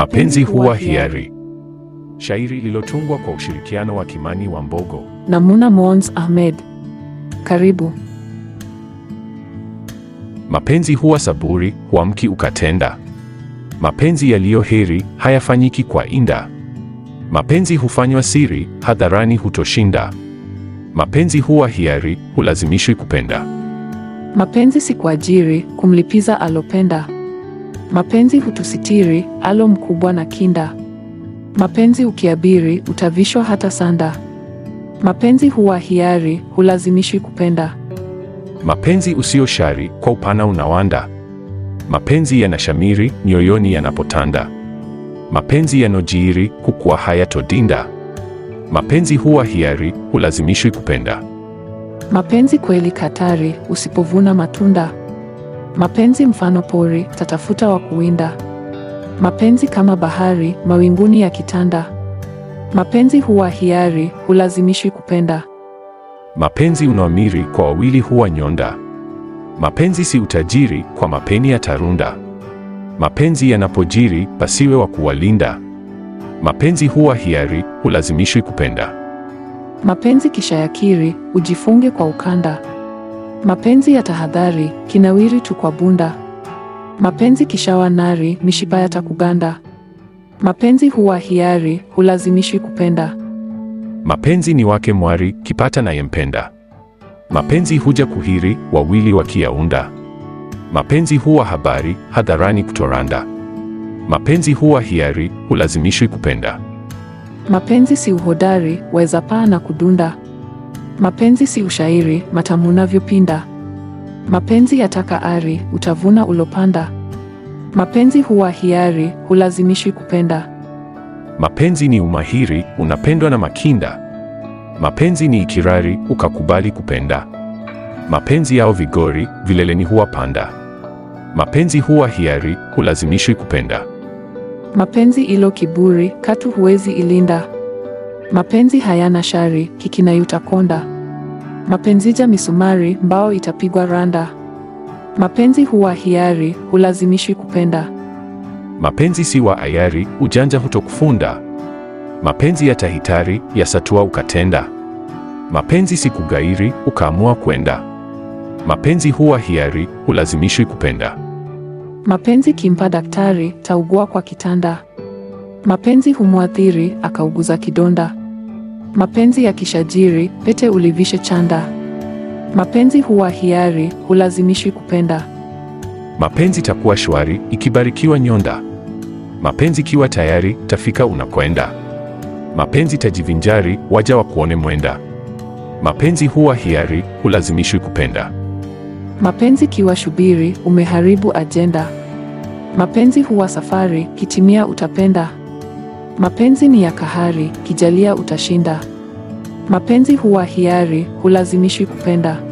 Mapenzi huwa hiari. Shairi lilotungwa kwa ushirikiano wa Kimani wa Mbogo. na Muna Mons Ahmed. Karibu. Mapenzi huwa saburi, huamki ukatenda. Mapenzi yaliyo heri hayafanyiki kwa inda. Mapenzi hufanywa siri, hadharani hutoshinda. Mapenzi huwa hiari, hulazimishwi kupenda. Mapenzi si kuajiri, kumlipiza alopenda. Mapenzi hutusitiri, alo mkubwa na kinda. Mapenzi ukiabiri, utavishwa hata sanda. Mapenzi huwa hiari, hulazimishwi kupenda. Mapenzi usio shari, kwa upana unawanda. Mapenzi yanashamiri, nyoyoni yanapotanda. Mapenzi yanojiri, kukua hayatodinda. Mapenzi huwa hiari, hulazimishwi kupenda. Mapenzi kweli katari, usipovuna matunda. Mapenzi mfano pori, tatafuta wa kuwinda. Mapenzi kama bahari, mawinguni ya kitanda. Mapenzi huwa hiari, hulazimishwi kupenda. Mapenzi unoamiri, kwa wawili huwa nyonda. Mapenzi si utajiri, kwa mapeni ya tarunda. Mapenzi yanapojiri, pasiwe wa kuwalinda. Mapenzi huwa hiari, hulazimishwi kupenda. Mapenzi kisha yakiri, ujifunge kwa ukanda. Mapenzi ya tahadhari, kinawiri tu kwa bunda. Mapenzi kishawa nari, mishipa yatakuganda. Mapenzi huwa hiari, hulazimishwi kupenda. Mapenzi ni wake mwari, kipata nayempenda. Mapenzi huja kuhiri, wawili wakiyaunda. Mapenzi huwa habari, hadharani kutoranda. Mapenzi huwa hiari, hulazimishwi kupenda. Mapenzi si uhodari, weza paa na kudunda. Mapenzi si ushairi, matamu unavyopinda. Mapenzi yataka ari, utavuna ulopanda. Mapenzi huwa hiari, hulazimishwi kupenda. Mapenzi ni umahiri, unapendwa na makinda. Mapenzi ni ikirari, ukakubali kupenda. Mapenzi yao vigori, vileleni huwa panda. Mapenzi huwa hiari, hulazimishwi kupenda. Mapenzi ilo kiburi, katu huwezi ilinda. Mapenzi hayana shari, kikinayuta konda. Mapenzija misumari, mbao itapigwa randa. Mapenzi huwa hiari, hulazimishwi kupenda. Mapenzi si wa ayari, ujanja hutokufunda. Mapenzi yatahitari, yasatua ukatenda. Mapenzi si kugairi, ukaamua kwenda. Mapenzi huwa hiari, hulazimishwi kupenda. Mapenzi kimpa daktari, taugua kwa kitanda. Mapenzi humwathiri, akauguza kidonda. Mapenzi ya kishajiri, pete ulivishe chanda. Mapenzi huwa hiari, hulazimishwi kupenda. Mapenzi takuwa shwari, ikibarikiwa nyonda. Mapenzi kiwa tayari, tafika unakwenda. Mapenzi tajivinjari, waja wa kuone mwenda. Mapenzi huwa hiari, hulazimishwi kupenda. Mapenzi kiwa shubiri, umeharibu ajenda. Mapenzi huwa safari, kitimia utapenda. Mapenzi ni ya kahari, kijalia utashinda. Mapenzi huwa hiari, hulazimishwi kupenda.